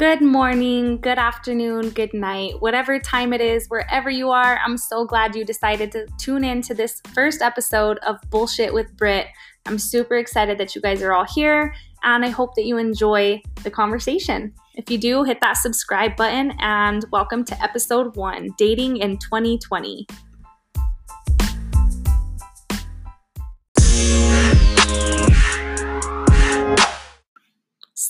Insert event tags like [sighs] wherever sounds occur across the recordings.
Good morning, good afternoon, good night, whatever time it is, wherever you are. I'm so glad you decided to tune in to this first episode of Bullshit with Britt. I'm super excited that you guys are all here, and I hope that you enjoy the conversation. If you do, hit that subscribe button, and welcome to episode one Dating in 2020.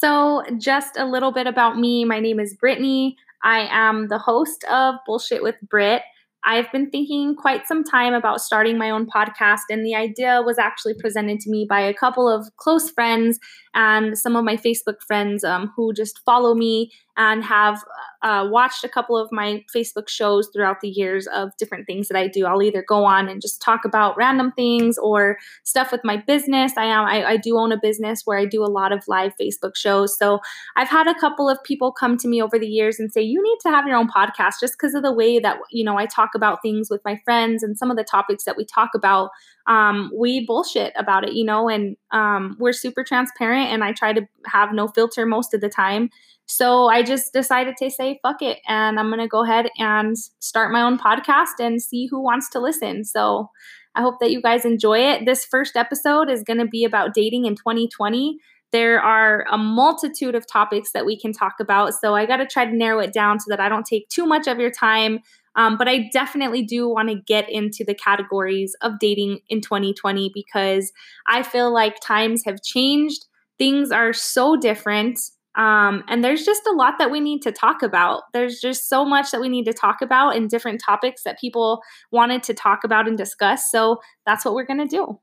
So, just a little bit about me. My name is Brittany. I am the host of Bullshit with Britt. I've been thinking quite some time about starting my own podcast, and the idea was actually presented to me by a couple of close friends and some of my Facebook friends um, who just follow me and have uh, watched a couple of my Facebook shows throughout the years of different things that I do. I'll either go on and just talk about random things or stuff with my business. I am I, I do own a business where I do a lot of live Facebook shows. So I've had a couple of people come to me over the years and say, "You need to have your own podcast," just because of the way that you know I talk about things with my friends and some of the topics that we talk about. Um, we bullshit about it, you know, and um, we're super transparent, and I try to have no filter most of the time. So I just decided to say, fuck it. And I'm going to go ahead and start my own podcast and see who wants to listen. So I hope that you guys enjoy it. This first episode is going to be about dating in 2020. There are a multitude of topics that we can talk about. So I got to try to narrow it down so that I don't take too much of your time. Um, but I definitely do want to get into the categories of dating in 2020 because I feel like times have changed. Things are so different. Um, and there's just a lot that we need to talk about. There's just so much that we need to talk about and different topics that people wanted to talk about and discuss. So that's what we're going to do.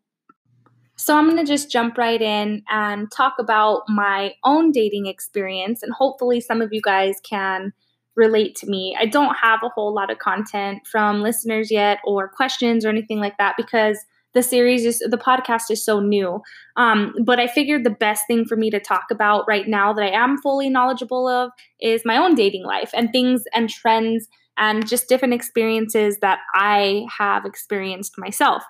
So I'm going to just jump right in and talk about my own dating experience. And hopefully, some of you guys can relate to me. I don't have a whole lot of content from listeners yet or questions or anything like that because the series is the podcast is so new. Um, but I figured the best thing for me to talk about right now that I am fully knowledgeable of is my own dating life and things and trends and just different experiences that I have experienced myself.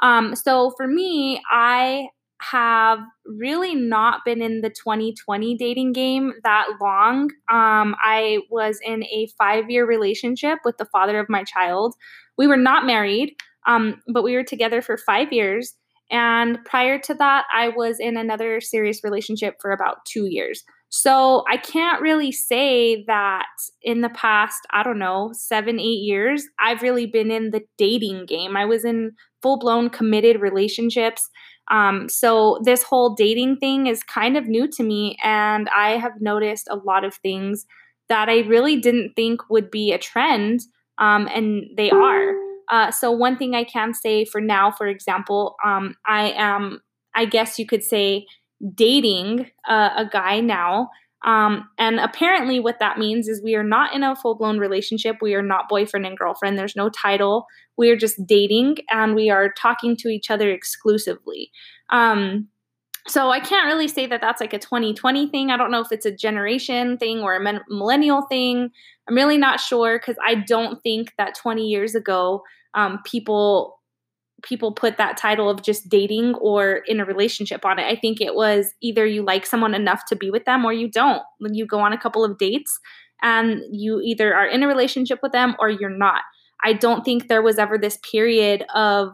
Um, so for me, I have really not been in the 2020 dating game that long. Um, I was in a five year relationship with the father of my child. We were not married. Um, but we were together for five years. And prior to that, I was in another serious relationship for about two years. So I can't really say that in the past, I don't know, seven, eight years, I've really been in the dating game. I was in full blown committed relationships. Um, so this whole dating thing is kind of new to me. And I have noticed a lot of things that I really didn't think would be a trend. Um, and they are. Uh, so one thing I can say for now, for example, um, I am, I guess you could say, dating uh, a guy now. Um, and apparently, what that means is we are not in a full blown relationship. We are not boyfriend and girlfriend. There's no title. We are just dating and we are talking to each other exclusively. Um, so I can't really say that that's like a 2020 thing. I don't know if it's a generation thing or a millennial thing. I'm really not sure because I don't think that 20 years ago um, people people put that title of just dating or in a relationship on it. I think it was either you like someone enough to be with them or you don't. When you go on a couple of dates and you either are in a relationship with them or you're not. I don't think there was ever this period of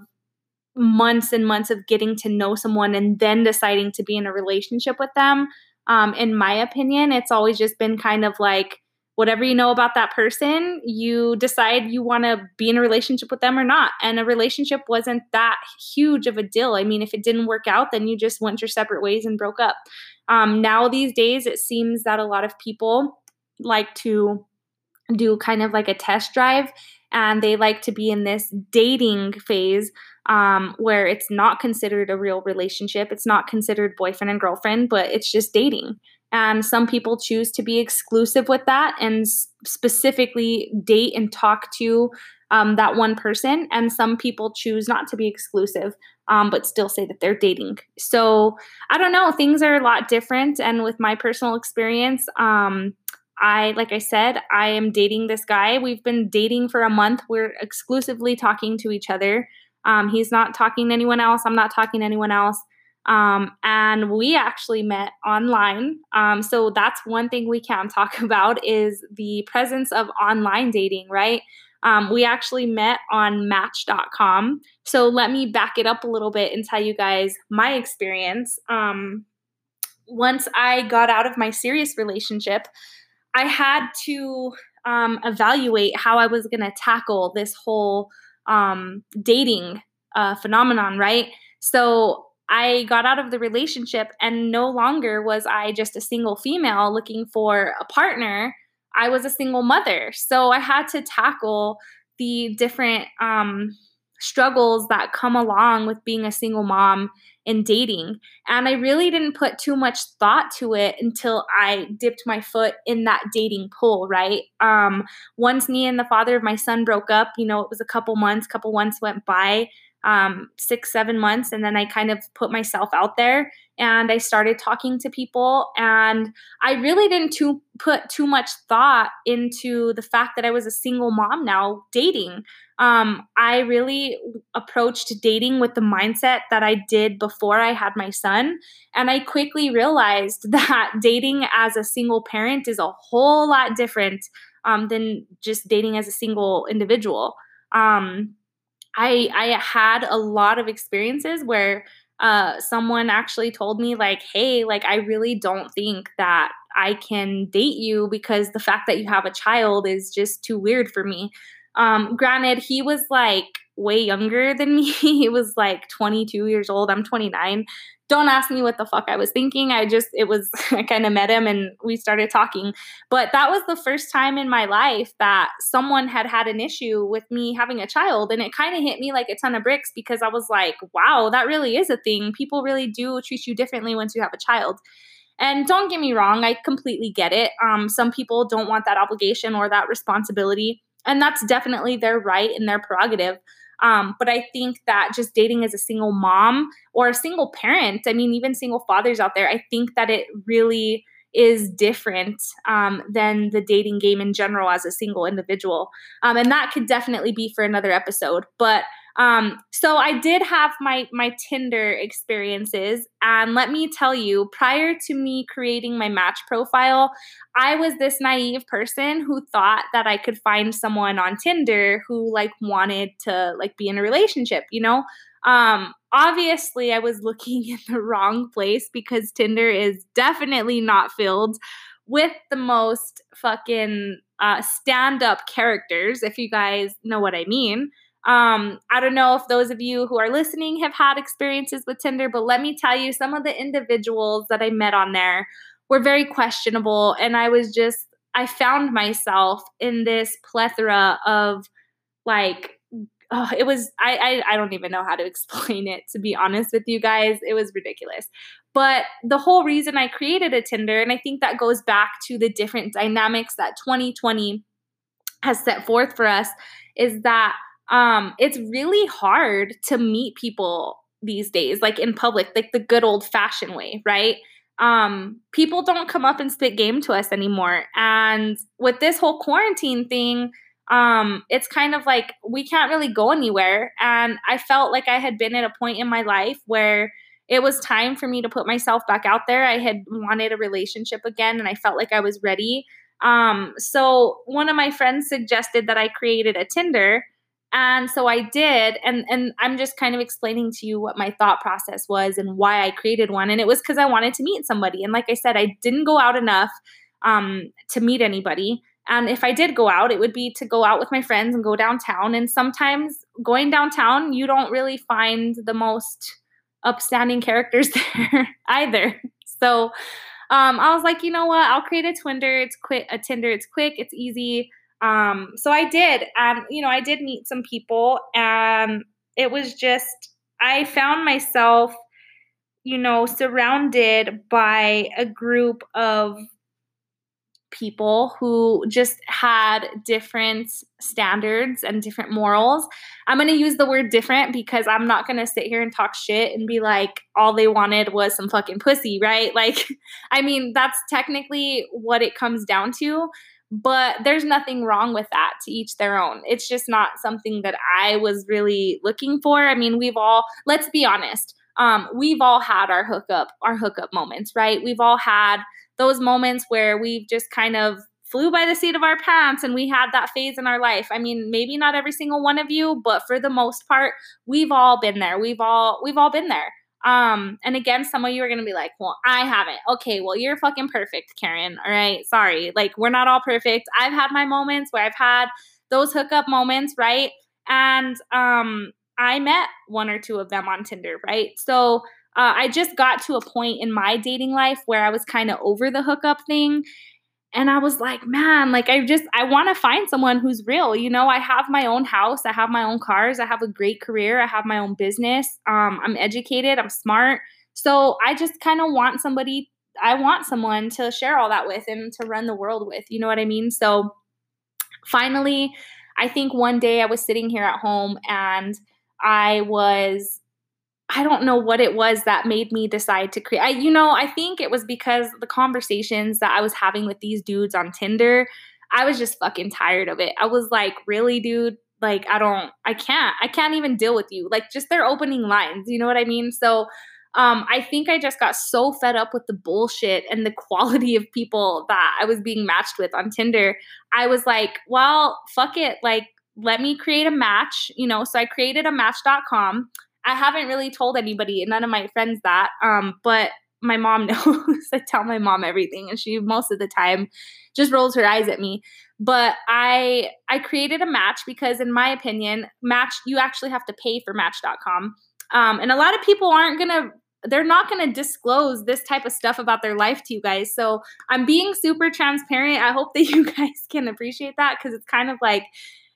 months and months of getting to know someone and then deciding to be in a relationship with them. Um, in my opinion, it's always just been kind of like whatever you know about that person, you decide you want to be in a relationship with them or not. And a relationship wasn't that huge of a deal. I mean, if it didn't work out, then you just went your separate ways and broke up. Um, now, these days, it seems that a lot of people like to do kind of like a test drive and they like to be in this dating phase um, where it's not considered a real relationship. It's not considered boyfriend and girlfriend, but it's just dating. And some people choose to be exclusive with that and specifically date and talk to um, that one person. And some people choose not to be exclusive, um, but still say that they're dating. So I don't know. Things are a lot different. And with my personal experience, um, I, like I said, I am dating this guy. We've been dating for a month. We're exclusively talking to each other. Um, he's not talking to anyone else. I'm not talking to anyone else. Um, and we actually met online. Um, so that's one thing we can [laughs] talk about is the presence of online dating, right? Um, we actually met on Match.com. So let me back it up a little bit and tell you guys my experience. Um, once I got out of my serious relationship, I had to um, evaluate how I was going to tackle this whole um, dating uh, phenomenon, right? So I got out of the relationship, and no longer was I just a single female looking for a partner. I was a single mother. So I had to tackle the different um, struggles that come along with being a single mom and dating. And I really didn't put too much thought to it until I dipped my foot in that dating pool, right? Um, once me and the father of my son broke up, you know, it was a couple months, couple months went by um, six, seven months. And then I kind of put myself out there and I started talking to people. And I really didn't too, put too much thought into the fact that I was a single mom now dating. Um, I really approached dating with the mindset that I did before I had my son. And I quickly realized [laughs] that dating as a single parent is a whole lot different um, than just dating as a single individual. Um, I I had a lot of experiences where uh, someone actually told me like, "Hey, like I really don't think that I can date you because the fact that you have a child is just too weird for me." Um, granted, he was like way younger than [laughs] me. he was like 22 years old. I'm 29 don't ask me what the fuck I was thinking. I just, it was, [laughs] I kind of met him and we started talking. But that was the first time in my life that someone had had an issue with me having a child. And it kind of hit me like a ton of bricks because I was like, wow, that really is a thing. People really do treat you differently once you have a child. And don't get me wrong, I completely get it. Um, some people don't want that obligation or that responsibility. And that's definitely their right and their prerogative. Um, but I think that just dating as a single mom or a single parent, I mean, even single fathers out there, I think that it really is different um, than the dating game in general as a single individual. Um, and that could definitely be for another episode. But um, so I did have my my Tinder experiences, and let me tell you, prior to me creating my match profile, I was this naive person who thought that I could find someone on Tinder who like wanted to like be in a relationship, you know? Um, obviously I was looking [laughs] in the wrong place because Tinder is definitely not filled with the most fucking uh, stand-up characters, if you guys know what I mean. Um, I don't know if those of you who are listening have had experiences with Tinder, but let me tell you, some of the individuals that I met on there were very questionable. And I was just, I found myself in this plethora of like, oh, it was, I, I, I don't even know how to [laughs] explain it, to be honest with you guys. It was ridiculous. But the whole reason I created a Tinder, and I think that goes back to the different dynamics that 2020 has set forth for us, is that um, it's really hard to meet people these days, like in public, like the good old fashioned way, right? Um, people don't come up and spit game to us anymore. And with this whole quarantine thing, um, it's kind of like we can't really go anywhere. And I felt like I had been at a point in my life where it was time for me to put myself back out there. I had wanted a relationship again, and I felt like I was ready. Um, so one of my friends suggested that I created a Tinder and so I did and and I'm just kind of explaining to you what my thought process was and why I created one and it was cuz I wanted to meet somebody and like I said I didn't go out enough um to meet anybody and if I did go out it would be to go out with my friends and go downtown and sometimes going downtown you don't really find the most upstanding characters [laughs] there either. So um, I was like, you know what? I'll create a Tinder. It's quick. A Tinder. It's quick. It's easy. Um, so I did, and you know, I did meet some people, and it was just I found myself, you know, surrounded by a group of people who just had different standards and different morals. I'm going to use the word different because I'm not going to sit here and talk shit and be like, all they wanted was some fucking pussy, right? [laughs] Like, I mean, that's technically what it comes down to. But there's nothing wrong with that to each their own. It's just not something that I was really looking for. I mean, we've all, let's be honest, um, we've all had our hookup, our hookup moments, right? We've all had those moments where we've just kind of flew by the seat of our pants and we had that phase in our life. I mean, maybe not every single one of you, but for the most part, we've all been there. We've all we've all been there. Um, and again, some of you are gonna be like, well, I haven't. Okay, well, you're fucking perfect, Karen. All right. Sorry. Like, we're not all perfect. I've had my moments where I've had those hookup moments, right? And um, I met one or two of them on Tinder, right? So uh, I just got to a point in my dating life where I was kind of over the hookup thing. And I was like, man, like I just, I want to find someone who's real. You know, I have my own house, I have my own cars, I have a great career, I have my own business. Um, I'm educated, I'm smart. So I just kind of want somebody, I want someone to share all that with and to run the world with. You know what I mean? So finally, I think one day I was sitting here at home and I was I don't know what it was that made me decide to create. I, you know, I think it was because the conversations that I was having with these dudes on Tinder, I was just fucking tired of it. I was like, really, dude? Like, I don't, I can't, I can't even deal with you. Like, just their opening lines, you know what I mean? So, um, I think I just got so fed up with the bullshit and the [laughs] quality of people that I was being matched with on Tinder. I was like, well, fuck it. Like, let me create a match, you know. So I created a match.com. I haven't really told anybody, none of my friends that. Um, but my mom [laughs] knows. I tell my mom everything, and she most of the time just rolls her eyes at me. But I I created a match because, in my opinion, match you actually have to pay for Match.com, um, and a lot of people aren't gonna. They're not going to disclose this type of stuff about their life to you guys. So I'm being super transparent. I hope that [laughs] you guys can appreciate that because it's kind of like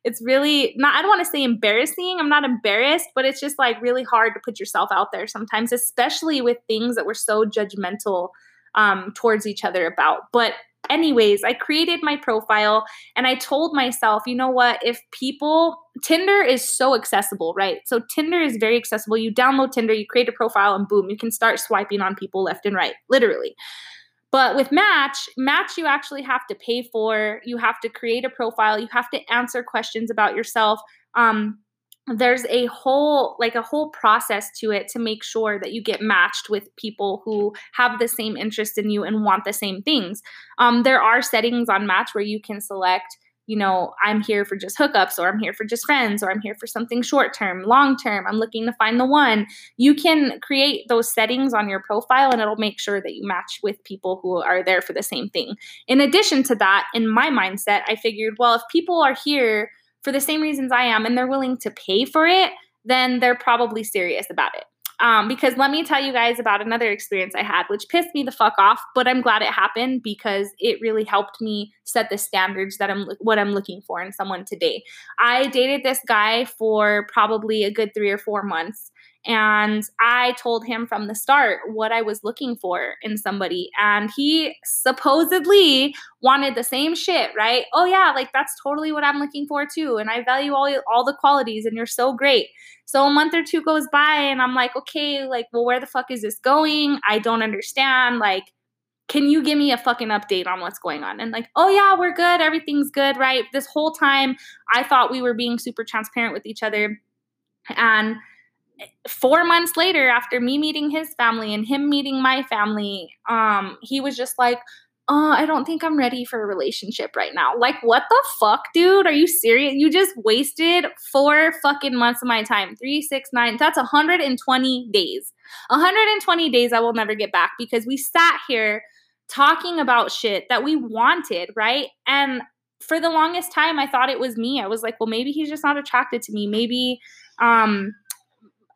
it's really not, I don't want to say embarrassing. I'm not embarrassed, but it's just like really hard to put yourself out there sometimes, especially with things that we're so judgmental um, towards each other about. But anyways, I created my profile and I told myself, you know what? If people, Tinder is so accessible, right? So Tinder is very accessible. You download Tinder, you create a profile, and boom, you can start swiping on people left and right, literally. But with Match, Match you actually have to pay for. You have to create a profile. You have to answer questions about yourself. Um, there's a whole like a whole process to it to make sure that you get matched with people who have the same interest in you and want the same things um, there are settings on match where you can select you know, I'm here for just hookups or I'm here for just friends or I'm here for something short term, long term, I'm looking to find the one. You can create those settings on your profile and it'll make sure that you match with people who are there for the same thing. In addition to that, in my mindset, I figured, well, if people are here for the same reasons I am and they're willing to pay for it, then they're probably serious about it. Um, because let me tell you guys about another experience I had, which pissed me the fuck off, but I'm glad it happened because it really helped me set the standards that I'm what I'm looking for in someone today. I dated this guy for probably a good three or four months. And I told him from the start what I was looking for in somebody. And he supposedly wanted the same shit, right? Oh, yeah, like that's totally what I'm looking for too. And I value all, all the qualities, and you're so great. So a month or two goes by, and I'm like, okay, like, well, where the fuck is this going? I don't understand. Like, can you give me a fucking update on what's going on? And like, oh yeah, we're good. Everything's good, right? This whole time, I thought we were being super transparent with each other. And four months later, after me meeting his family and him meeting my family, um, he was just like, oh, I don't think I'm ready for a relationship right now. Like, what the fuck, dude? Are you serious? You just wasted four fucking months of my time. Three, six, nine. That's 120 days. 120 days I will never get back because we sat here talking about shit that we wanted, right? And for the longest time, I thought it was me. I was like, well, maybe he's just not attracted to me. Maybe, um,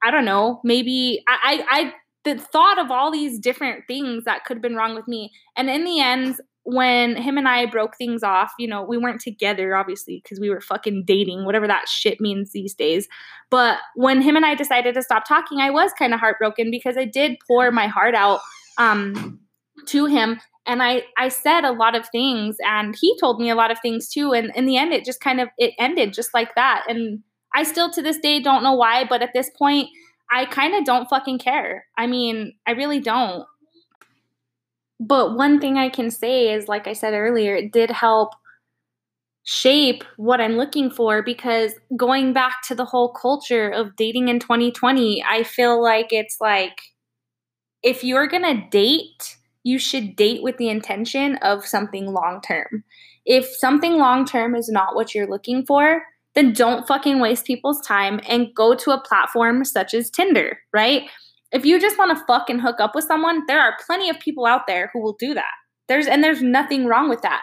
I don't know, maybe I, I, I the thought of all these different things that could have been wrong with me. And in the end, when him and I broke things off, you know, we weren't together, obviously, because we were fucking dating, whatever that shit means these days. But when him and I decided to stop talking, I was kind of heartbroken because I did pour my heart out um, to him. And I, I said a lot of things and he told me a lot of things too. And in the end, it just kind of, it ended just like that. And I still to this day don't know why, but at this point, I kind of don't fucking care. I mean, I really don't. But one thing I can say is, like I said earlier, it did help shape what I'm looking for because going back to the whole culture of dating in 2020, I feel like it's like if you're going to date, you should date with the intention of something long term. If something long term is not what you're looking for, then don't fucking waste people's time and go to a platform such as Tinder, right? If you just want to fucking hook up with someone, there are plenty of people out there who will do that. There's and there's nothing wrong with that.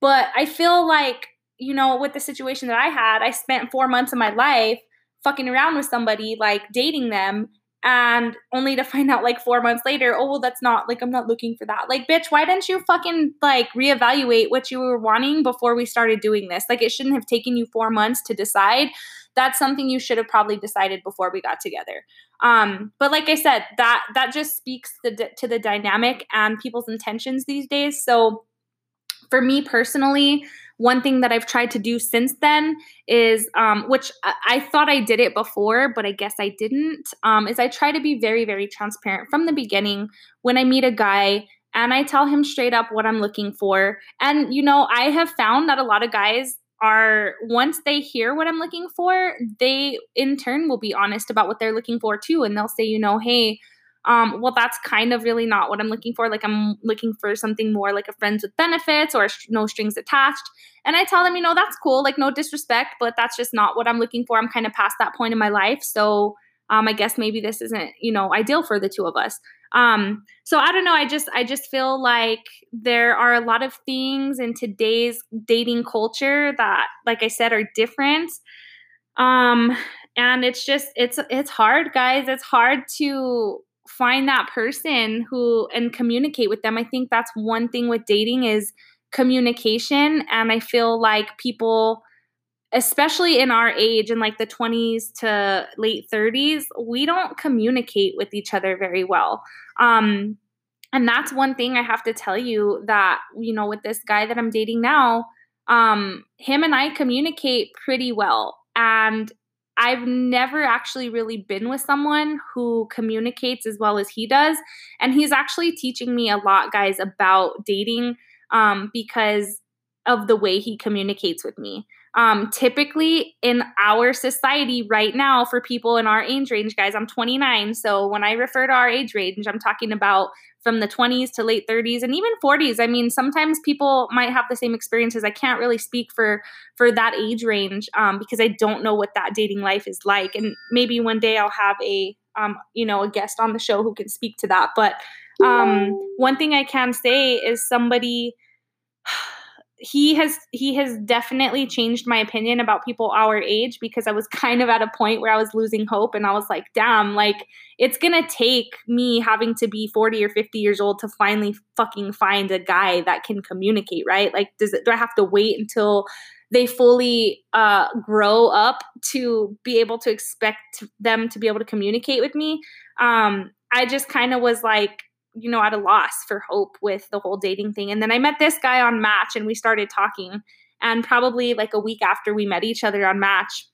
But I feel like you know, with the situation that I had, I spent four months of my life fucking around with somebody, like dating them, and only to [laughs] find out like four months later, oh, well, that's not like I'm not looking for that. Like, bitch, why didn't you fucking like reevaluate what you were wanting before we started doing this? Like, it shouldn't have taken you four months to decide. That's something you should have probably decided before we got together. Um, but like I said, that that just speaks the, to the dynamic and people's intentions these days. So for me personally, one thing that I've tried to do since then is, um, which I, thought I did it before, but I guess I didn't, um, is I try to be very, very transparent from the beginning when I meet a guy and I tell him straight up what I'm looking for. And, you know, I have found that a lot of guys are, once they hear what I'm looking for, they in turn will be honest about what they're looking for too. And they'll say, you know, hey, um, well, that's kind of really not what I'm looking for. Like, I'm looking for something more like a friends with benefits or no strings attached. And I tell them, you know, that's cool. Like, no disrespect, but that's just not what I'm looking for. I'm kind of past that point in my life. So, um, I guess maybe this isn't, you know, ideal for the two of us. Um, so I don't know. I just, I just feel like there are a lot of things in today's dating culture that, like I said, are different. Um, and it's just, it's, it's hard, guys. It's hard to find that person who and communicate with them. I think that's one thing with dating is communication and I feel like people especially in our age in like the 20s to late 30s, we don't communicate with each other very well. Um and that's one thing I have to tell you that you know with this guy that I'm dating now, um him and I communicate pretty well and I've never actually really been with someone who communicates as well as he does. And he's actually teaching me a lot, guys, about dating um, because of the way he communicates with me. Um, typically in our society right now, for people in our age range, guys, I'm 29. So when I refer to our age range, I'm talking about from the 20s to late 30s and even 40s. I mean, sometimes people might have the same experiences. I can't really speak for for that age range um, because I don't know what that dating life is like. And maybe one day I'll have a um, you know a guest on the show who can speak to that. But um, one thing I can say is somebody he has he has definitely changed my opinion about people our age because I was [laughs] kind of at a point where I was losing hope and I was like, damn, like it's to take me having to be 40 or 50 years old to finally fucking find a guy that can communicate, right? Like does it do I have to wait until they fully uh, grow up to be able to expect them to be able to communicate with me? Um, I just kind of was like you know, at a loss for hope with the whole dating thing. And then I met this guy on Match and we started talking. And probably like a week after we met each other on Match,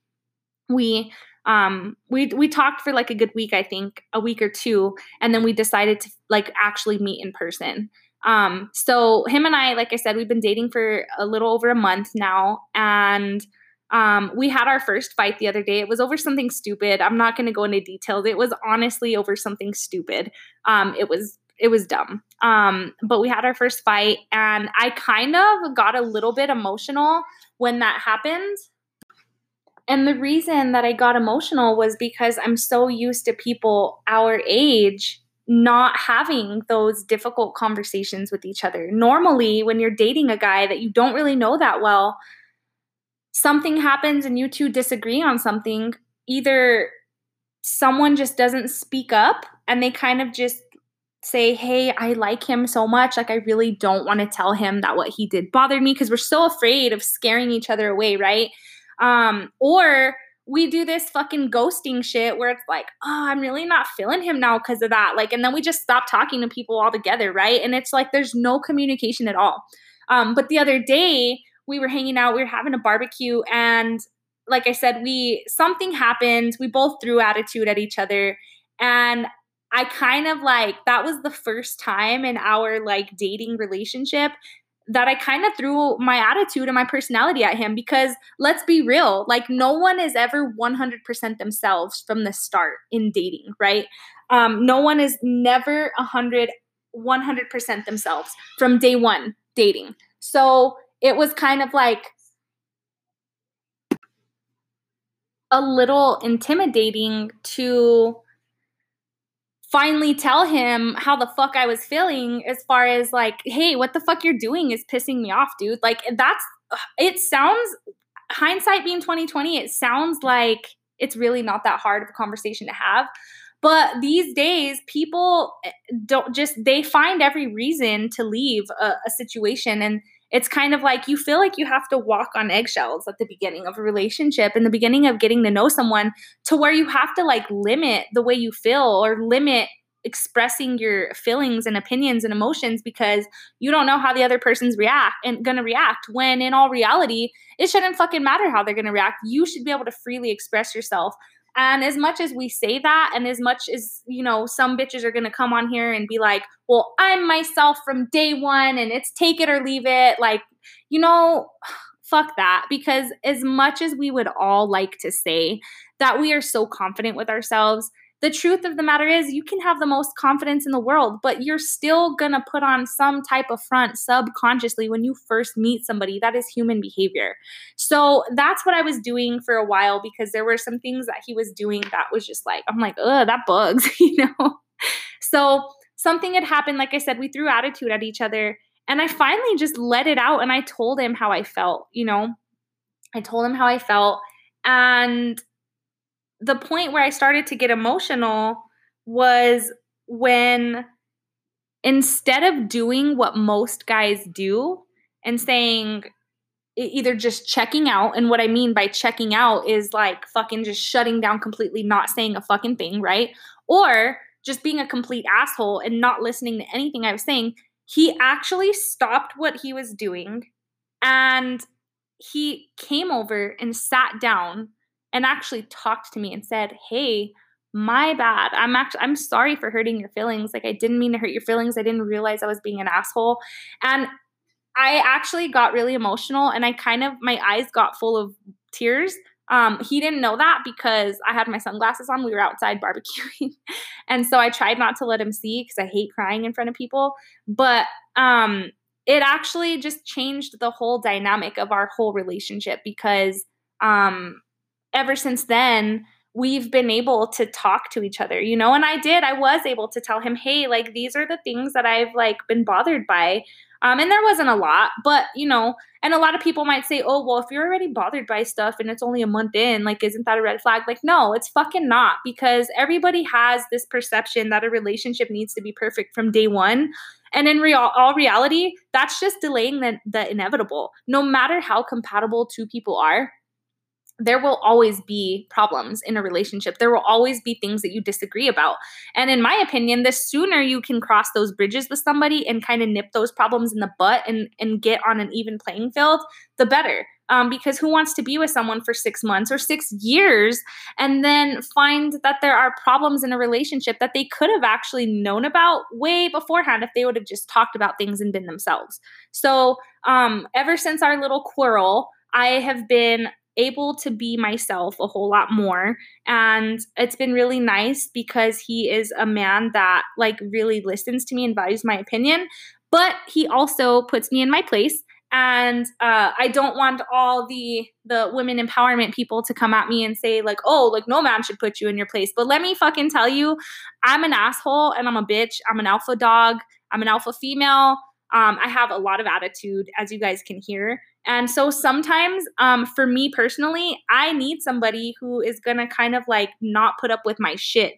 we um we we talked for like a good week, I think, a week or two, and then we decided to like actually meet in person. Um so him and I, like I said, we've been dating for a little over a month now and um, we had our first fight the other day. It was over something stupid. I'm not going to go into details. It was honestly over something stupid. Um, it was it was dumb. Um, but we had our first fight, and I kind of got a little bit emotional when that happened. And the reason that I got emotional was because I'm so used to people our age not having those difficult conversations with each other. Normally, when you're dating a guy that you don't really know that well, something happens and you two disagree on something, either someone just doesn't speak up and they kind of just say, Hey, I like him so much. Like, I really don't want to tell him that what he did bothered me because we're so afraid of scaring each other away, right? Um, or we do this fucking ghosting shit where it's like, oh, I'm really not feeling him now because of that. Like, and then we just stop talking to people altogether, right? And it's like there's no communication at all. Um, but the other day, we were hanging out, we were having a barbecue, and like I said, we something happened. We both threw attitude at each other. And I kind of like that was the first time in our like dating relationship that I kind of threw my attitude and my personality at him because let's be real, like no one is ever 100% themselves from the start in dating, right? Um, no one is never 100 100% themselves from day 1 dating. So it was kind of like a little intimidating to finally tell him how the fuck I was feeling as far as like, hey, what the fuck you're doing is pissing me off, dude. Like that's it sounds hindsight being 2020, it sounds like it's really not that hard of a conversation to have. But these days, people eh, don't just they find every reason to leave a, a situation and it's kind of like you feel like you have to walk on eggshells at the beginning of a relationship in the beginning of getting to know someone to where you have to like limit the way you feel or limit expressing your feelings and opinions and emotions because you don't know how the other person's react and gonna react when in all reality it shouldn't fucking matter how they're gonna react. You should be able to freely express yourself and as much as we say that, and as much as, you know, some bitches are going to come on here and be like, well, I'm myself from day one and it's take it or leave it. Like, you know, [sighs] fuck that. Because as much as we would all like to say that we are so confident with ourselves, the truth of the matter is you can have the most confidence in the world but you're still going to put on some type of front subconsciously when you first meet somebody. That is human behavior. So that's what i was doing for a while because there were some things that he was doing that was just like i'm like ugh that bugs [laughs] you know? So something had happened. Like i said we threw attitude at each other and i finally just let it out and i told him how i felt you know? I told him how i felt and the point where I started to get emotional was when instead of doing what most guys do and saying either just checking out and what I mean by checking out is like fucking just shutting down completely not saying a fucking thing, right? Or just being a complete asshole and not listening to anything I was saying, he actually stopped what he was doing and he came over and sat down and actually talked to me and said, "Hey, my bad. I'm actually I'm sorry for hurting your feelings. Like I didn't mean to hurt your feelings. I didn't realize I was being an asshole." And I actually got really emotional and I kind of my eyes got full of tears. Um, he didn't know that because I had my sunglasses on. We were outside [laughs] barbecuing. and so I tried not to let him see because I hate crying in front of people. But um, it actually just changed the whole dynamic of our whole relationship because um, ever since then, we've been able to talk to each other, you know? And I did, I was able to tell him, hey, like these are the things that I've like been bothered by. Um, and there wasn't a lot, but you know, and a lot of people might say, oh, well, if you're already bothered by stuff and it's only a month in, like, isn't that a red flag? Like, no, it's fucking not because everybody has this perception that a relationship needs to be perfect from day one. And in real, all reality, that's just delaying the, the inevitable. No matter how compatible two people are, there will always be problems in a relationship. There will always be things that you disagree about. And in my opinion, the sooner you can cross those bridges with somebody and kind of nip those problems in the butt and, and get on an even playing field, the better. Um, because who wants to be with someone for six months or six years and then find that there are problems in a relationship that they could have actually known about way beforehand if they would have just talked about things and been themselves? So, um, ever since our little quarrel, I have been able to be myself a whole lot more. And it's been really nice because he is a man that like really listens to me and values my opinion but he also puts me in my place. And uh, i don't want all the the women empowerment people to come at me and say like oh like no man should put you in your place. But let me fucking tell you i'm an asshole and i'm a bitch. I'm an alpha dog. I'm an alpha female um, I have a lot of attitude, as you guys can hear. And so sometimes, um, for me personally, I need somebody who is gonna kind of like not put up with my shit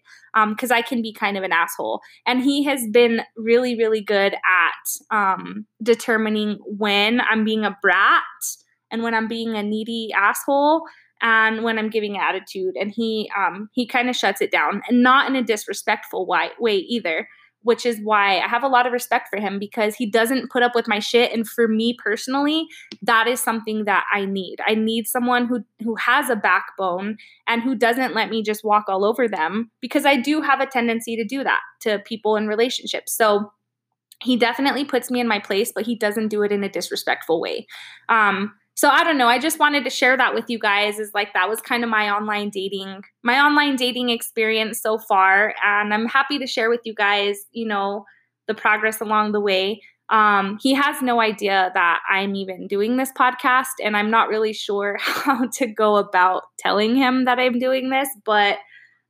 because um, I can be kind of an asshole. And he has been really, really good at um, determining when I'm being a brat and when I'm being a needy asshole and when I'm giving attitude. And he um, he kind of shuts it down, and not in a disrespectful way, way either which is why I have a lot of respect for him because he doesn't put up with my shit and for me personally that is something that I need. I need someone who who has a backbone and who doesn't let me just walk all over them because I do have a tendency to do that to people in relationships. So he definitely puts me in my place, but he doesn't do it in a disrespectful way. Um, so I don't know. I just wanted to share that with you guys. Is like that was kind of my online dating, my online dating experience so far, and I'm happy to share with you guys, you know, the progress along the way. Um, he has no idea that I'm even doing this podcast, and I'm not really sure [laughs] how to go about telling him that I'm doing this. But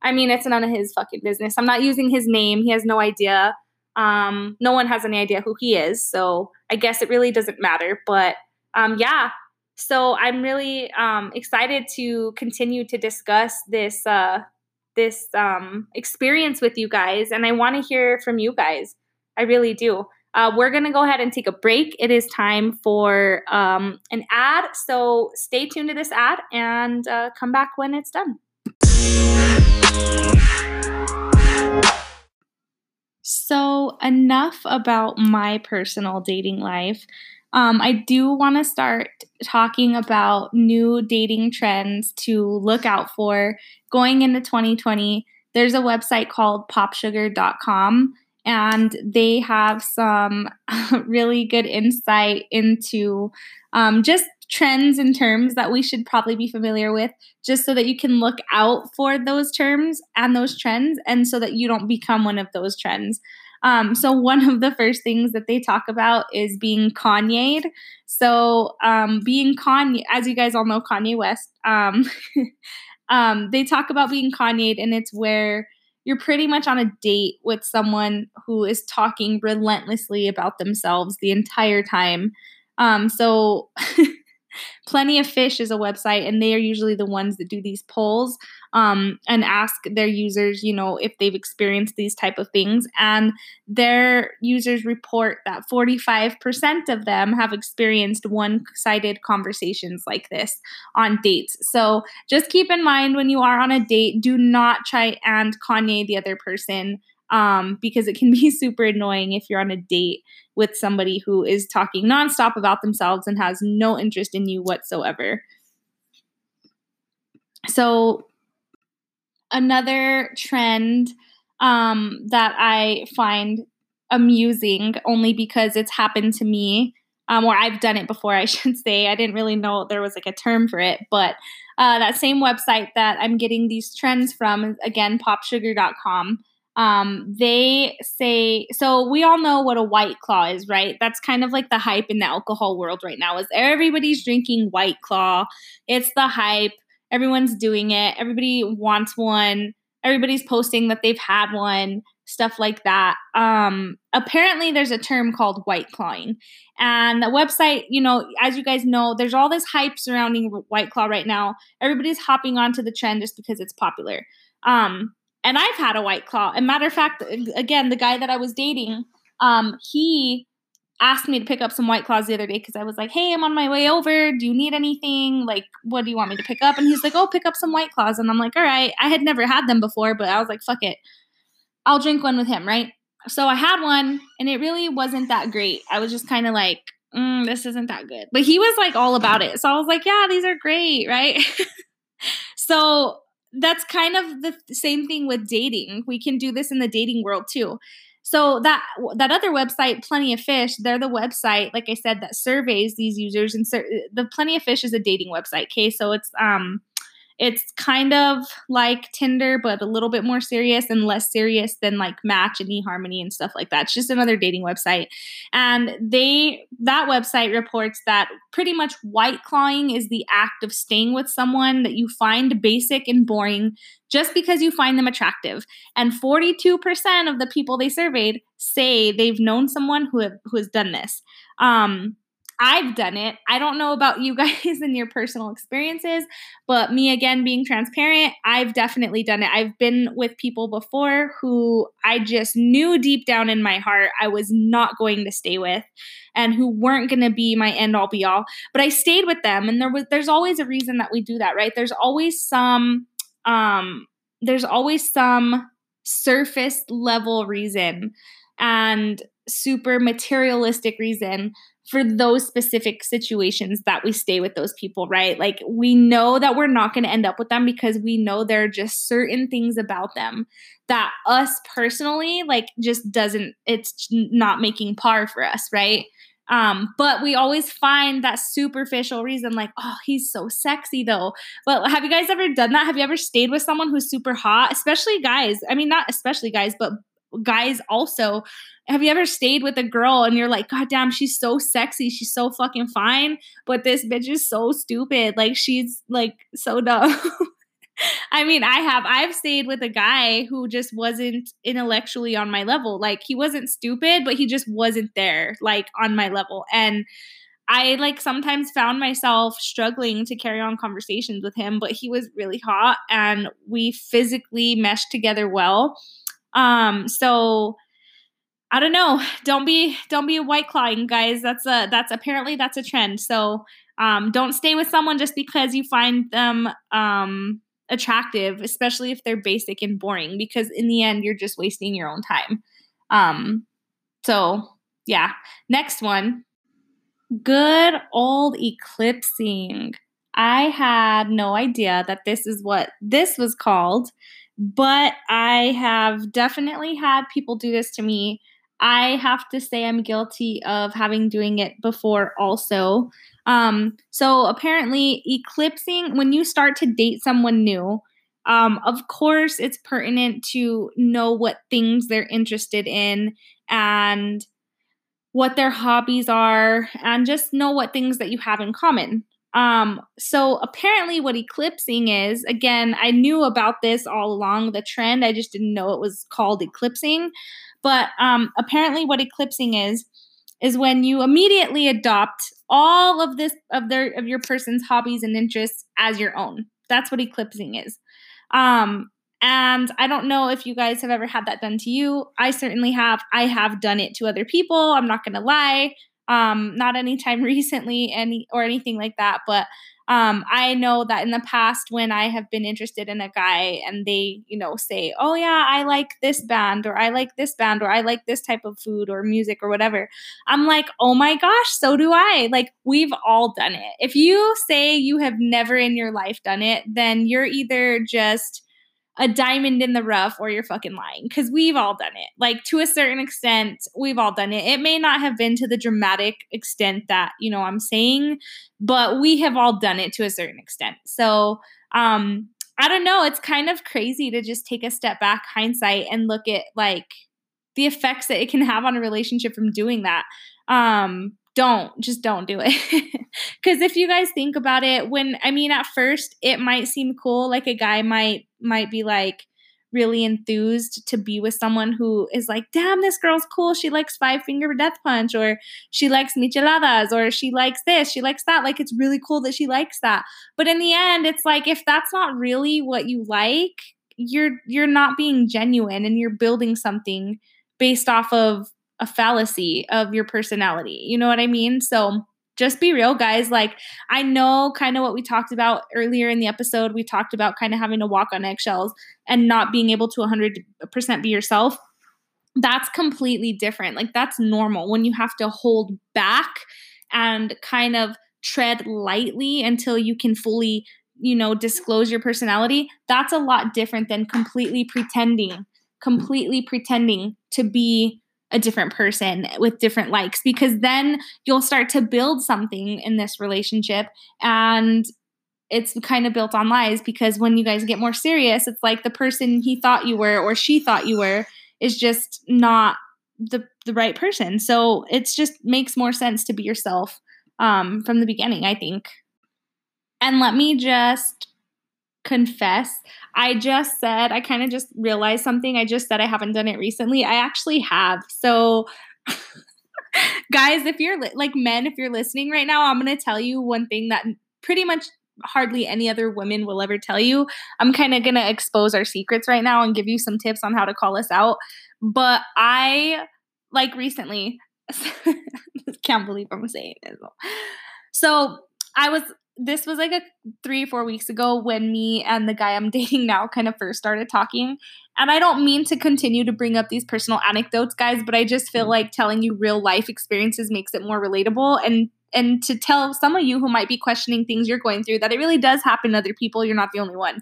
I mean, it's none of his fucking business. I'm not using his name. He has no idea. Um, no one has any idea who he is. So I guess it really doesn't matter. But um, yeah, so I'm really um, excited to continue to discuss this uh, this um, experience with you guys, and I want to hear from you guys. I really do. Uh, we're gonna go ahead and take a break. It is time for um, an ad, so stay tuned to this ad and uh, come back when it's done. So, enough about my personal dating life. Um, I do want to start talking about new dating trends to look out for going into 2020. There's a website called popsugar.com, and they have some [laughs] really good insight into um, just trends and terms that we should probably be familiar with, just so that you can look out for those terms and those trends, and so that you don't become one of those trends. Um, so one of the first things that they talk about is being Kanye'd. So um, being Kanye, as you guys all know, Kanye West. Um, [laughs] um, they talk about being Kanye'd, and it's where you're pretty much on a date with someone who is talking relentlessly about themselves the entire time. Um, so [laughs] Plenty of Fish is a website, and they are usually the ones that do these polls um, and ask their users, you know, if they've experienced these type of things. And their users report that 45% of them have experienced one-sided conversations like this on dates. So just keep in mind when you are on a date, do not try and Kanye the other person um, because it can be [laughs] super annoying if you're on a date with somebody who is talking nonstop about themselves and has no interest in you whatsoever. So, another trend um, that I find amusing only because it's happened to me, um, or I've done it before, [laughs] I should say. I didn't really know there was like a term for it, but uh, that same website that I'm getting these trends from, again, popsugar.com um, they say so we all know what a white claw is right? That's kind of like the hype in the alcohol world right now is everybody's drinking white claw. It's the hype. Everyone's doing it. Everybody wants one. Everybody's posting that they've had one stuff like that. Um, apparently there's a term called white clawing. And the website you know as you guys know there's all this hype surrounding white claw right now. Everybody's hopping onto the trend just because it's popular. Um, and I've had a white claw. And matter of fact, again, the guy that I was dating, um, he asked me to pick up some white claws the other day because I was like, "Hey, I'm on my way over. Do you need anything? Like, what do you want me to pick up?" And he's like, "Oh, pick up some white claws." And I'm like, "All right." I had never had them before, but I was like, "Fuck it, I'll drink one with him." Right. So I had one, and it really wasn't that great. I was just kind of like, mm, "This isn't that good," but he was like all about it. So I was like, "Yeah, these are great." Right. [laughs] so that's kind of the same thing with dating. We can do this in the dating world too. So that that other website, Plenty of Fish, they're the website, like I said, that surveys these users. And sur- the Plenty of Fish is a dating website. Okay, so it's um it's kind of like Tinder, but a little bit more serious and less serious than like Match and eHarmony and stuff like that. It's just another dating website. And they that website reports that pretty much white clawing is the act of staying with someone that you find basic and boring just because you find them attractive. And 42% of the people they surveyed say they've known someone who have, who has done this. Um, I've done it. I don't know about you [laughs] guys and your personal experiences, but me again being transparent, I've definitely done it. I've been with people before who I just knew deep down in my heart I was not going to stay with and who weren't going to be my end all be all, but I stayed with them and there was there's always a reason that we do that, right? There's always some um there's always some surface level reason and super materialistic reason for those specific situations that we stay with those people, right? Like we know that we're not going to end up with them because we know there are just certain things about them that us personally like just doesn't it's not making par for us, right? Um, but we always find that superficial reason, like, oh, he's so sexy though. But have you guys ever done that? Have you ever stayed with someone who's super hot, especially guys? I mean, not especially guys, but guys also have you ever stayed with a girl and you're like god damn she's so sexy she's so fucking fine but this bitch is so stupid like she's like so dumb [laughs] I mean, I have. I've stayed with a guy who just wasn't intellectually on my level. Like, he wasn't stupid, but he just wasn't there, like, on my level. And I, like, sometimes found myself struggling to carry on conversations with him, but he was really hot and we physically meshed together well. Um, so I don't know. Don't be don't be white clawing, guys. That's a that's apparently that's a trend. So um, don't stay with someone just because you find them um, attractive, especially if they're basic and boring, because in the end you're just wasting your own time. Um, so yeah. Next one. Good old eclipsing. I had no idea that this is what this was called but I have definitely had people do this to me. I have to say I'm guilty of having doing it before also. Um, so apparently eclipsing when you start to date someone new, um, of course it's pertinent to know what things they're interested in and what their hobbies are and just know what things that you have in common. Um, so apparently what eclipsing is, again, I knew about this all along, the trend. I just didn't know it was called eclipsing. But um, apparently what eclipsing is, is when you immediately adopt all of this of their of your person's hobbies and interests as your own. That's what eclipsing is. Um, and I don't know if you guys have ever had that done to you. I certainly have. I have done it to other people. I'm not going to lie. Um, not anytime [laughs] recently, any or anything like that, but um, I know that in the past when I have been interested in a guy and they, you know, say, "Oh yeah, I like this band or I like this band or I like this type of food or music or whatever." I'm like, "Oh my gosh, so do I." Like we've all done it. If you say you have never in your life done it, then you're either just a diamond in the rough or you're fucking lying because we've all done it. Like to a certain extent, we've all done it. It may not have been to the dramatic extent that, you know, I'm saying, but we have all done it to a certain extent. So, um, I don't know. It's kind of crazy to just take a step back, hindsight, and look at like the effects that it can have on a relationship from doing that. Um, don't just don't do it. [laughs] Because if you guys think about it when i mean at first it might seem cool like a guy might might be like really enthused to be with someone who is like damn this girl's cool. She likes five finger death punch or she likes micheladas or she likes this she likes that. Like it's really cool that she likes that. But in the end it's like if that's not really what you like you're you're not being genuine and you're building something based off of a fallacy of your personality. You know what I mean? So just be real, guys. Like, I know kind of what we talked about earlier in the episode. We talked about kind of having to walk on eggshells and not being able to 100% be yourself. That's completely different. Like, that's normal when you have to hold back and kind of tread lightly until you can fully, you know, disclose your personality. That's a lot different than completely pretending, completely pretending to be a different person with different likes because then you'll start to build something in this relationship and it's kind of built on lies because when you guys get more serious it's like the person he thought you were or she thought you were is just not the the right person. So it's just makes more sense to be yourself um, from the beginning i think. And let me just confess I just said, I kind of just realized something. I just said I haven't done it recently. I actually have. So, [laughs] guys, if you're li- like men, if you're listening right now, I'm going to tell you one thing that pretty much hardly any other women will ever tell you. I'm kind of going to expose our secrets right now and give you some tips on how to call us out. But I, like recently, [laughs] can't believe I'm saying this. So, I was this was like a three four weeks ago when me and the guy I'm [laughs] dating now kind of first started talking. And I don't mean to continue to bring up these personal anecdotes, guys, but I just feel like telling you real life experiences makes it more relatable and and to tell some of you who might be questioning things you're going through that it really does happen to other people. You're not the only one.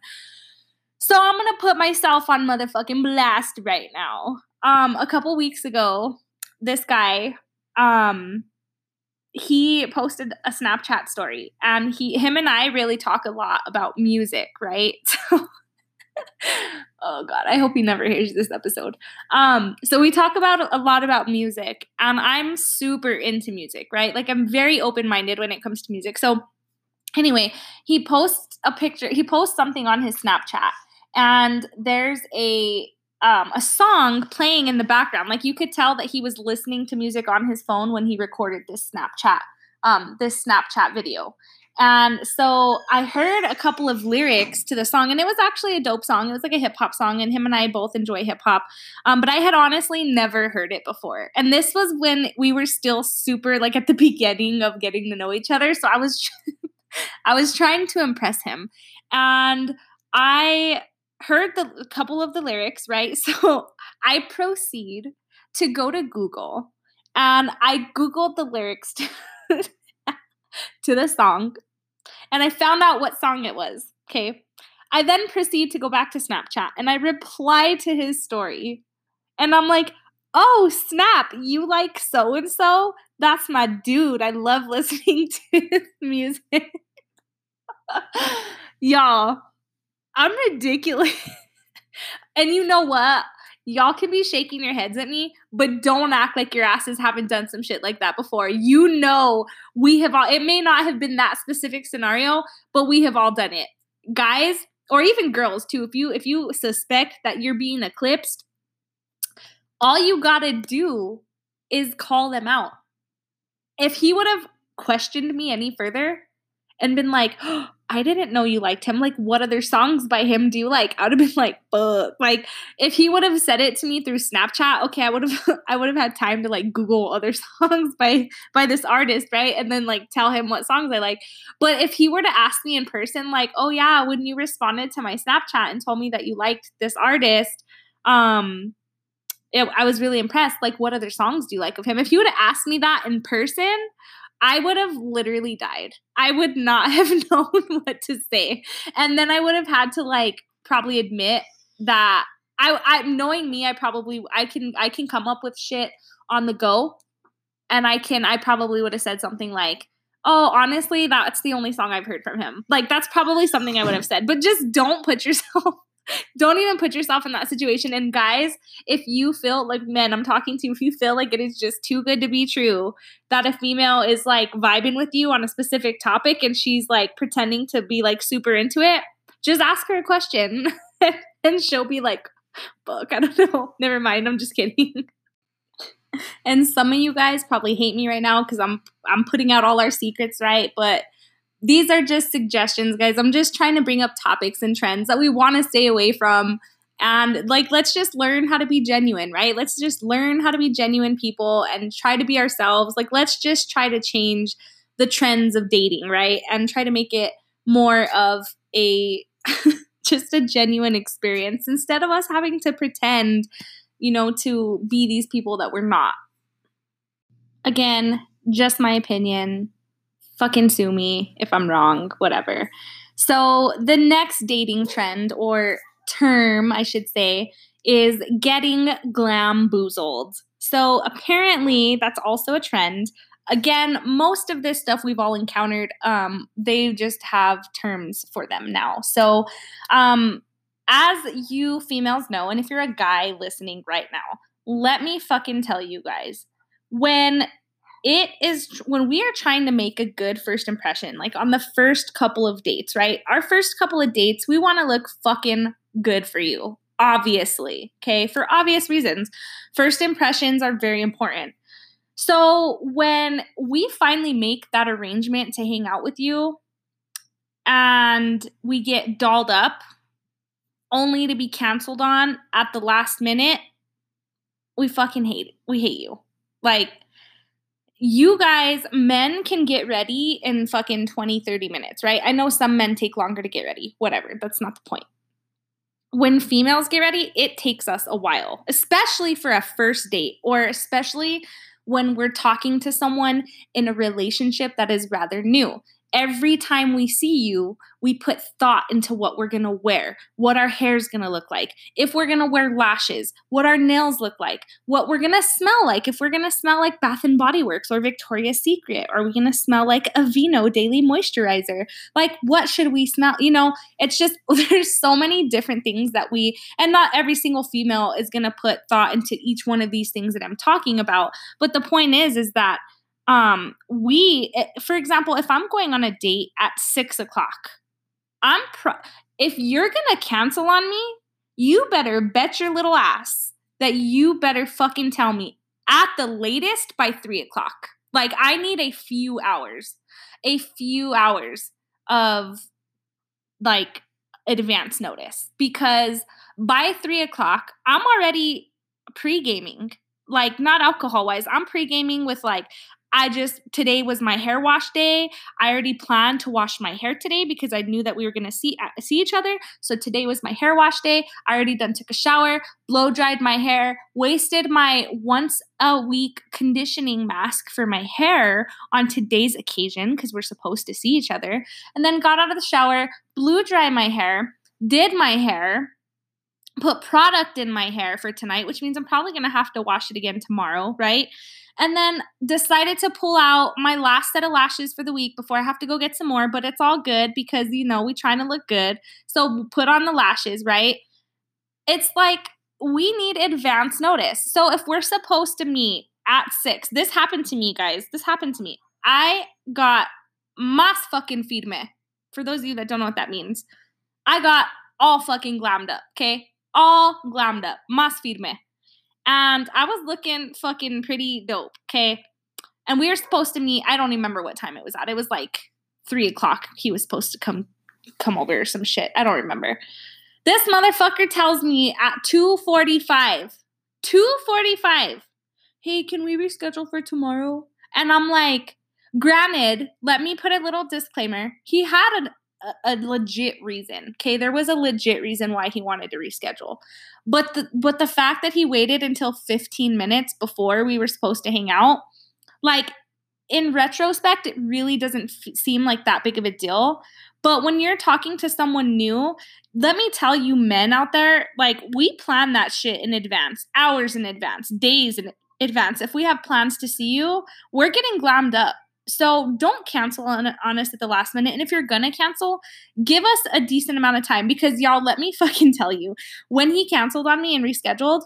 So I'm gonna put myself on motherfucking blast right now. Um, a couple weeks ago, this guy, um, he posted a Snapchat story and he him and I really talk a lot about music, right? [laughs] oh god, I hope he never hears this episode. Um so we talk about a lot about music and I'm super into music, right? Like I'm very open-minded when it comes to music. So anyway, he posts a picture, he posts something on his Snapchat and there's a um, a song playing in the background. Like you could tell that he was listening to music on his phone when he recorded this Snapchat, um, this Snapchat video. And so I heard a couple of lyrics to the song, and it was actually a dope song. It was like a hip hop song, and him and I both enjoy hip hop. Um, but I had honestly never heard it before. And this was when we were still super like at the [laughs] beginning of getting to know each other. So I was, [laughs] I was trying to impress him, and I heard the couple of the lyrics, right? [laughs] So I proceed to go to Google and I Googled the lyrics [laughs] to, to the song and I found out what song it was. Okay. I then proceed to go back to Snapchat and I reply to his story. And I'm like, oh, snap, you like so and so? That's my dude. I love [laughs] listening to his music. Y'all, I'm ridiculous. [laughs] and you know what? Y'all can be shaking your heads at me, but don't act like your asses haven't done some shit like that before. You know, we have all, it may not have been that specific scenario, but we have all done it. Guys, or even girls too, if you if you suspect that you're being eclipsed, all you gotta do is call them out. If he would have questioned me any further and been like, oh, [gasps] I didn't know you liked him. Like, what other songs by him do you like? I would have been like, fuck. Like, if he would have said it to me through Snapchat, okay, I would have [laughs] I would have had time to like Google other [laughs] songs by by this artist, right? And then like tell him what songs I like. But if he were to ask me in person, like, oh yeah, when you responded to my Snapchat and told me that you liked this artist, um, it, I was really impressed. Like, what other songs do you like of him? If you would have asked me that in person, I would have literally died. I would not [laughs] have known what to say. And then I would have had to like probably admit that I, I knowing me, I probably I can I can come up with shit on the go. And I can I probably would have said something like, "Oh, honestly, that's the only song I've heard from him." Like that's probably something I would have said. But just don't put yourself don't even put yourself in that situation. And guys, if you feel like, men, I'm talking to if you feel like it is just too good to be true that a female is like vibing with you on a specific topic and she's like pretending to be like super into it, just ask her a question [laughs] and she'll be like, fuck, I don't [laughs] know. Never mind. I'm just kidding. [laughs] and some of you guys probably hate me right now because I'm I'm putting out all our secrets, right? But these are just suggestions, guys. I'm just trying to bring up topics and trends that we want to stay away from. And like, let's just learn how to be genuine, right? Let's just learn how to be genuine people and try to be ourselves. Like, let's just try to change the trends of dating, right? And try to make it more of a [laughs] just a genuine experience instead of us having to pretend, you know, to be these people that we're not. Again, just my opinion fucking sue me if I'm wrong, whatever. So, the next dating trend or term, I should say, is getting glam boozled. So, apparently, that's also a trend. Again, most of this stuff we've all encountered, um, they just have terms for them now. So, um, as you females know, and if you're a guy listening right now, let me fucking tell you guys when it is when we are trying to make a good first impression, like on the first couple of dates, right? Our first couple of dates, we want to look fucking good for you, obviously, okay? For obvious reasons. First impressions are very important. So when we finally make that arrangement to hang out with you and we get dolled up only to be canceled on at the last minute, we fucking hate it. We hate you. Like you guys, men can get ready in fucking 20, 30 minutes, right? I know some men take longer to get ready. Whatever. That's not the point. When females get ready, it takes us a while, especially for a first date or especially when we're talking to someone in a relationship that is rather new every time we see you, we put thought into what we're gonna wear, what our hair's gonna look like, if we're gonna wear lashes, what our nails look like, what we're gonna smell like, if we're gonna smell like Bath and Body Works or Victoria's Secret, are we gonna smell like Aveeno Daily Moisturizer? Like, what should we smell? You know, it's just [laughs] there's so many different things that we, and not every single female is gonna put thought into each one of these things that I'm talking about. But the point is, is that um we eh, for example if i'm going on a date at six o'clock i'm pro if you're gonna cancel on me you better bet your little ass that you better fucking tell me at the latest by three o'clock. Like i need a few hours a few hours of like advance notice because by three o'clock i'm already pre-gaming. Like not alcohol wise i'm pre-gaming with like I just today was my hair wash day. I already planned to wash my hair today because I knew that we were going to see uh, see each other. So today was my hair wash day. I already done took a shower, blow dried my hair, wasted my once a week conditioning mask for my hair on today's occasion because we're supposed to see each other, and then got out of the shower, blew dry my hair, did my hair, put product in my hair for tonight, which means I'm probably going to have to wash it again tomorrow, right? And then decided to pull out my last set of lashes for the week before I have to go get some more, but it's all good because, you know, we're trying to look good. So put on the lashes, right? It's like we need advance notice. So if we're supposed to meet at six, this happened to me, guys. This happened to me. I got mas fucking feed me. For those of you that don't know what that means, I got all fucking glammed up, okay? All glammed up. Mas feed me and I was looking fucking pretty dope. Okay. And we were supposed to meet, I don't remember what time it was at. It was like three o'clock. He was supposed to come come over or some shit. I don't remember. This motherfucker tells me at 245. 245. Hey, can we reschedule for tomorrow? And I'm like, granted, let me put a little disclaimer. He had an a, a legit reason. Okay, there was a legit reason why he wanted to reschedule. But the but the fact that he waited until 15 minutes before we were supposed to hang out, like in retrospect, it really doesn't f- seem like that big of a deal. But when you're talking to someone new, let me tell you, men out there, like we plan that shit in advance, hours in advance, days in advance. If we have plans to see you, we're getting glammed up. So don't cancel on, on us at the last minute. And if you're gonna cancel, give us a decent amount of time because y'all, let me [laughs] fucking tell you, when he canceled on me and rescheduled,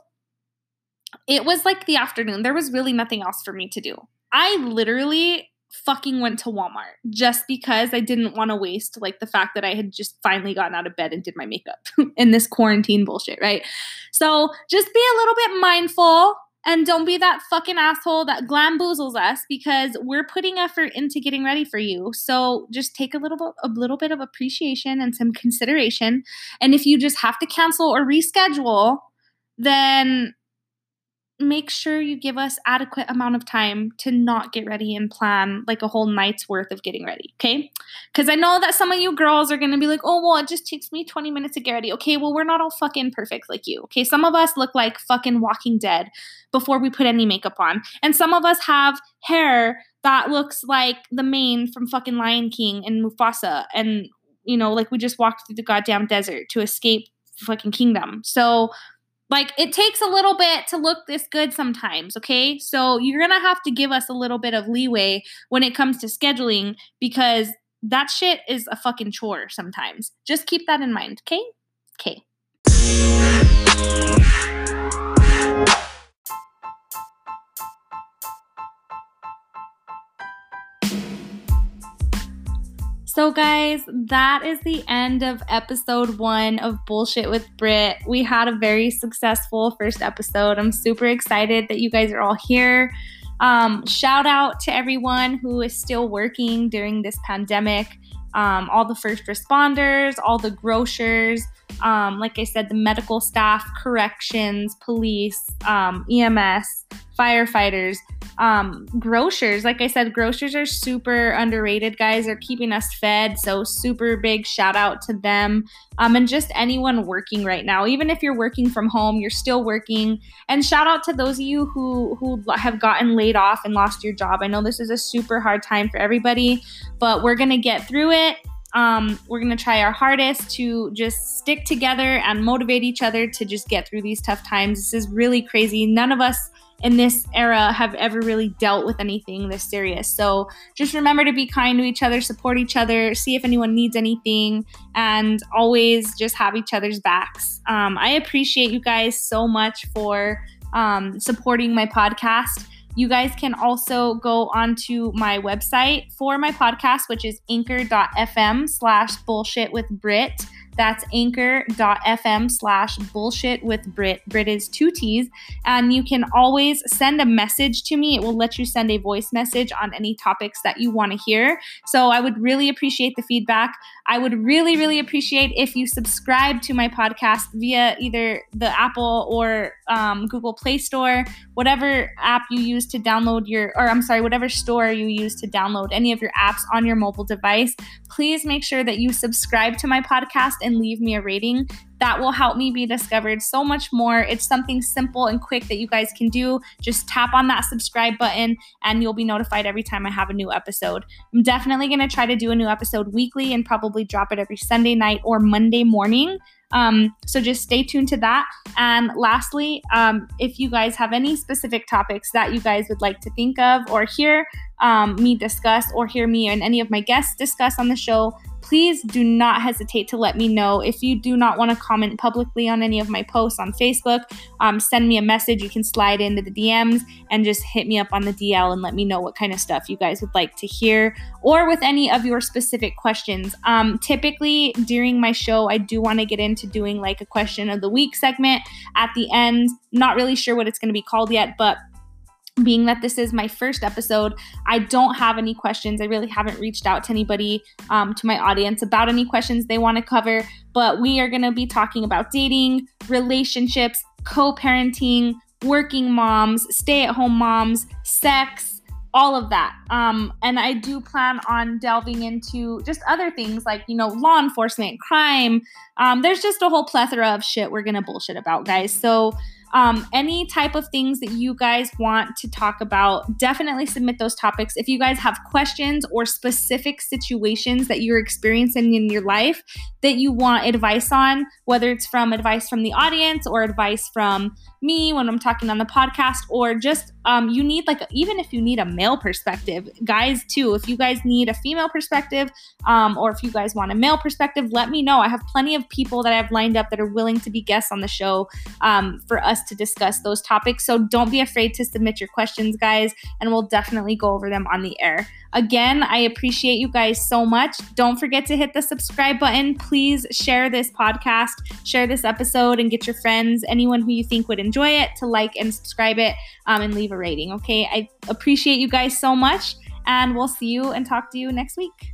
it was like the afternoon. There was really nothing else for me to do. I literally fucking went to Walmart just because I didn't want to waste like the fact that I had just finally gotten out of bed and did my makeup [laughs] in this quarantine bullshit, right? So just be a little bit mindful and don't be that fucking asshole that glamboozles us because we're putting effort into getting ready for you. So just take a little bit, a little bit of appreciation and some consideration. And if you just have to cancel or reschedule, then make sure you give us adequate amount of time to not get ready and plan like a whole night's worth of getting ready okay? Because i know that some of you girls are going to be like oh well it just takes me 20 minutes to get ready. Okay well we're not all fucking perfect like you okay? Some of us look like fucking walking dead before we put any makeup on and some of us have hair that looks like the mane from fucking lion king and mufasa and you know like we just walked through the goddamn desert to escape fucking kingdom. So like it takes a little bit to look this good sometimes, okay? So you're going to have to give us a little bit of leeway when it comes to scheduling because that shit is a fucking chore sometimes. Just keep that in mind, okay? Okay. So, guys, that is the end of episode one of Bullshit with Britt. We had a very successful first episode. I'm super excited that you guys are all here. Um, shout out to everyone who is still working during this pandemic. Um, all the first responders, all the grocers, um, like I said, the medical staff, corrections, police, um, EMS, firefighters um, grocers. Like I said, grocers are super underrated, guys. They're keeping us fed. So, super big shout out to them. Um, and just anyone working right now. Even if you're working from home, you're still working. And shout out to those of you who, who have gotten laid off and lost your job. I know this is a super hard time for everybody, but we're going to get through it. Um, we're going to try our hardest to just stick together and motivate each other to just get through these tough times. This is really crazy. None of us in this era have ever really dealt with anything this serious. So just remember to be kind to each other, support each other, see if anyone needs anything, and always just have each other's backs. Um, I appreciate you guys so much for um, supporting my podcast. You guys can also go onto my website for my podcast, which is anchor.fm slash bullshit with Britt. That's anchor.fm slash bullshit with Britt. Britt is two T's. And you can always send a message to me. It will let you send a voice message on any topics that you want to hear. So I would really appreciate the feedback. I would really, really appreciate if you subscribe to my podcast via either the Apple or um, Google Play Store, whatever app you use to download your, or I'm sorry, whatever store you use to download any of your apps on your mobile device. Please make sure that you subscribe to my podcast and leave me a rating. That will help me be discovered so much more. It's something simple and quick that you guys can do. Just tap on that subscribe button and you'll be notified every time I have a new episode. I'm definitely going to try to do a new episode weekly and probably drop it every Sunday night or Monday morning. Um, so just stay tuned to that. And lastly, um, if you guys have any specific topics that you guys would like to think of or hear um, me discuss or hear me and any of my guests discuss on the show, please do not hesitate to let me know. If you do not want to comment publicly on any of my posts on Facebook, um, send me a message. You can slide into the DMs and just hit me up on the DL and let me know what kind of stuff you guys would like to hear or with any of your specific questions. Um, typically, during my show, I do want to get into doing like a question of the week segment at the end. Not really sure what it's going to be called yet, but being that this is my first episode, I don't have any questions. I really haven't reached out to anybody, um, to my audience, about any questions they want to cover. But we are going to be talking about dating, relationships, co parenting, working moms, stay at home moms, sex, all of that. Um, and I do plan on delving into just other things like, you know, law enforcement, crime. Um, there's just a whole plethora of shit we're going to bullshit about, guys. So, um, any type of things that you guys want to talk about, definitely submit those topics. If you guys have questions or specific situations that you're experiencing in your life that you want advice on, whether it's from advice from the audience or advice from me when I'm talking on the podcast, or just um, you need like even if you need a male perspective, guys too. If you guys need a female perspective, um, or if you guys want a male perspective, let me know. I have plenty of people that I've lined up that are willing to be guests on the show um, for us to discuss those topics. So don't be afraid to submit your questions, guys, and we'll definitely go over them on the air. Again, I appreciate you guys so much. Don't forget to hit the subscribe button. Please share this podcast, share this episode, and get your friends, anyone who you think would enjoy it, to like and subscribe it um, and leave a rating. Okay. I appreciate you guys so much, and we'll see you and talk to you next week.